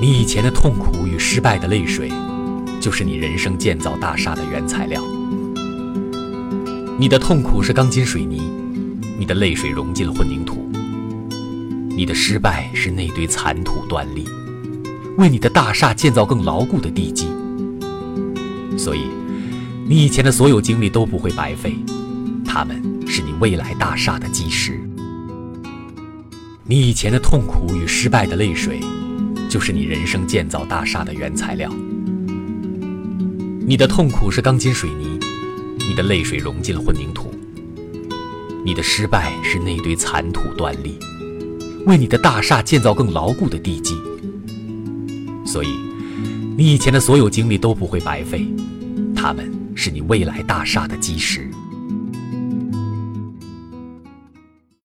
你以前的痛苦与失败的泪水，就是你人生建造大厦的原材料。你的痛苦是钢筋水泥，你的泪水融进了混凝土。你的失败是那堆残土断砾，为你的大厦建造更牢固的地基。所以，你以前的所有经历都不会白费，他们是你未来大厦的基石。你以前的痛苦与失败的泪水，就是你人生建造大厦的原材料。你的痛苦是钢筋水泥，你的泪水融进了混凝土。你的失败是那堆残土断砾，为你的大厦建造更牢固的地基。所以，你以前的所有经历都不会白费，他们是你未来大厦的基石。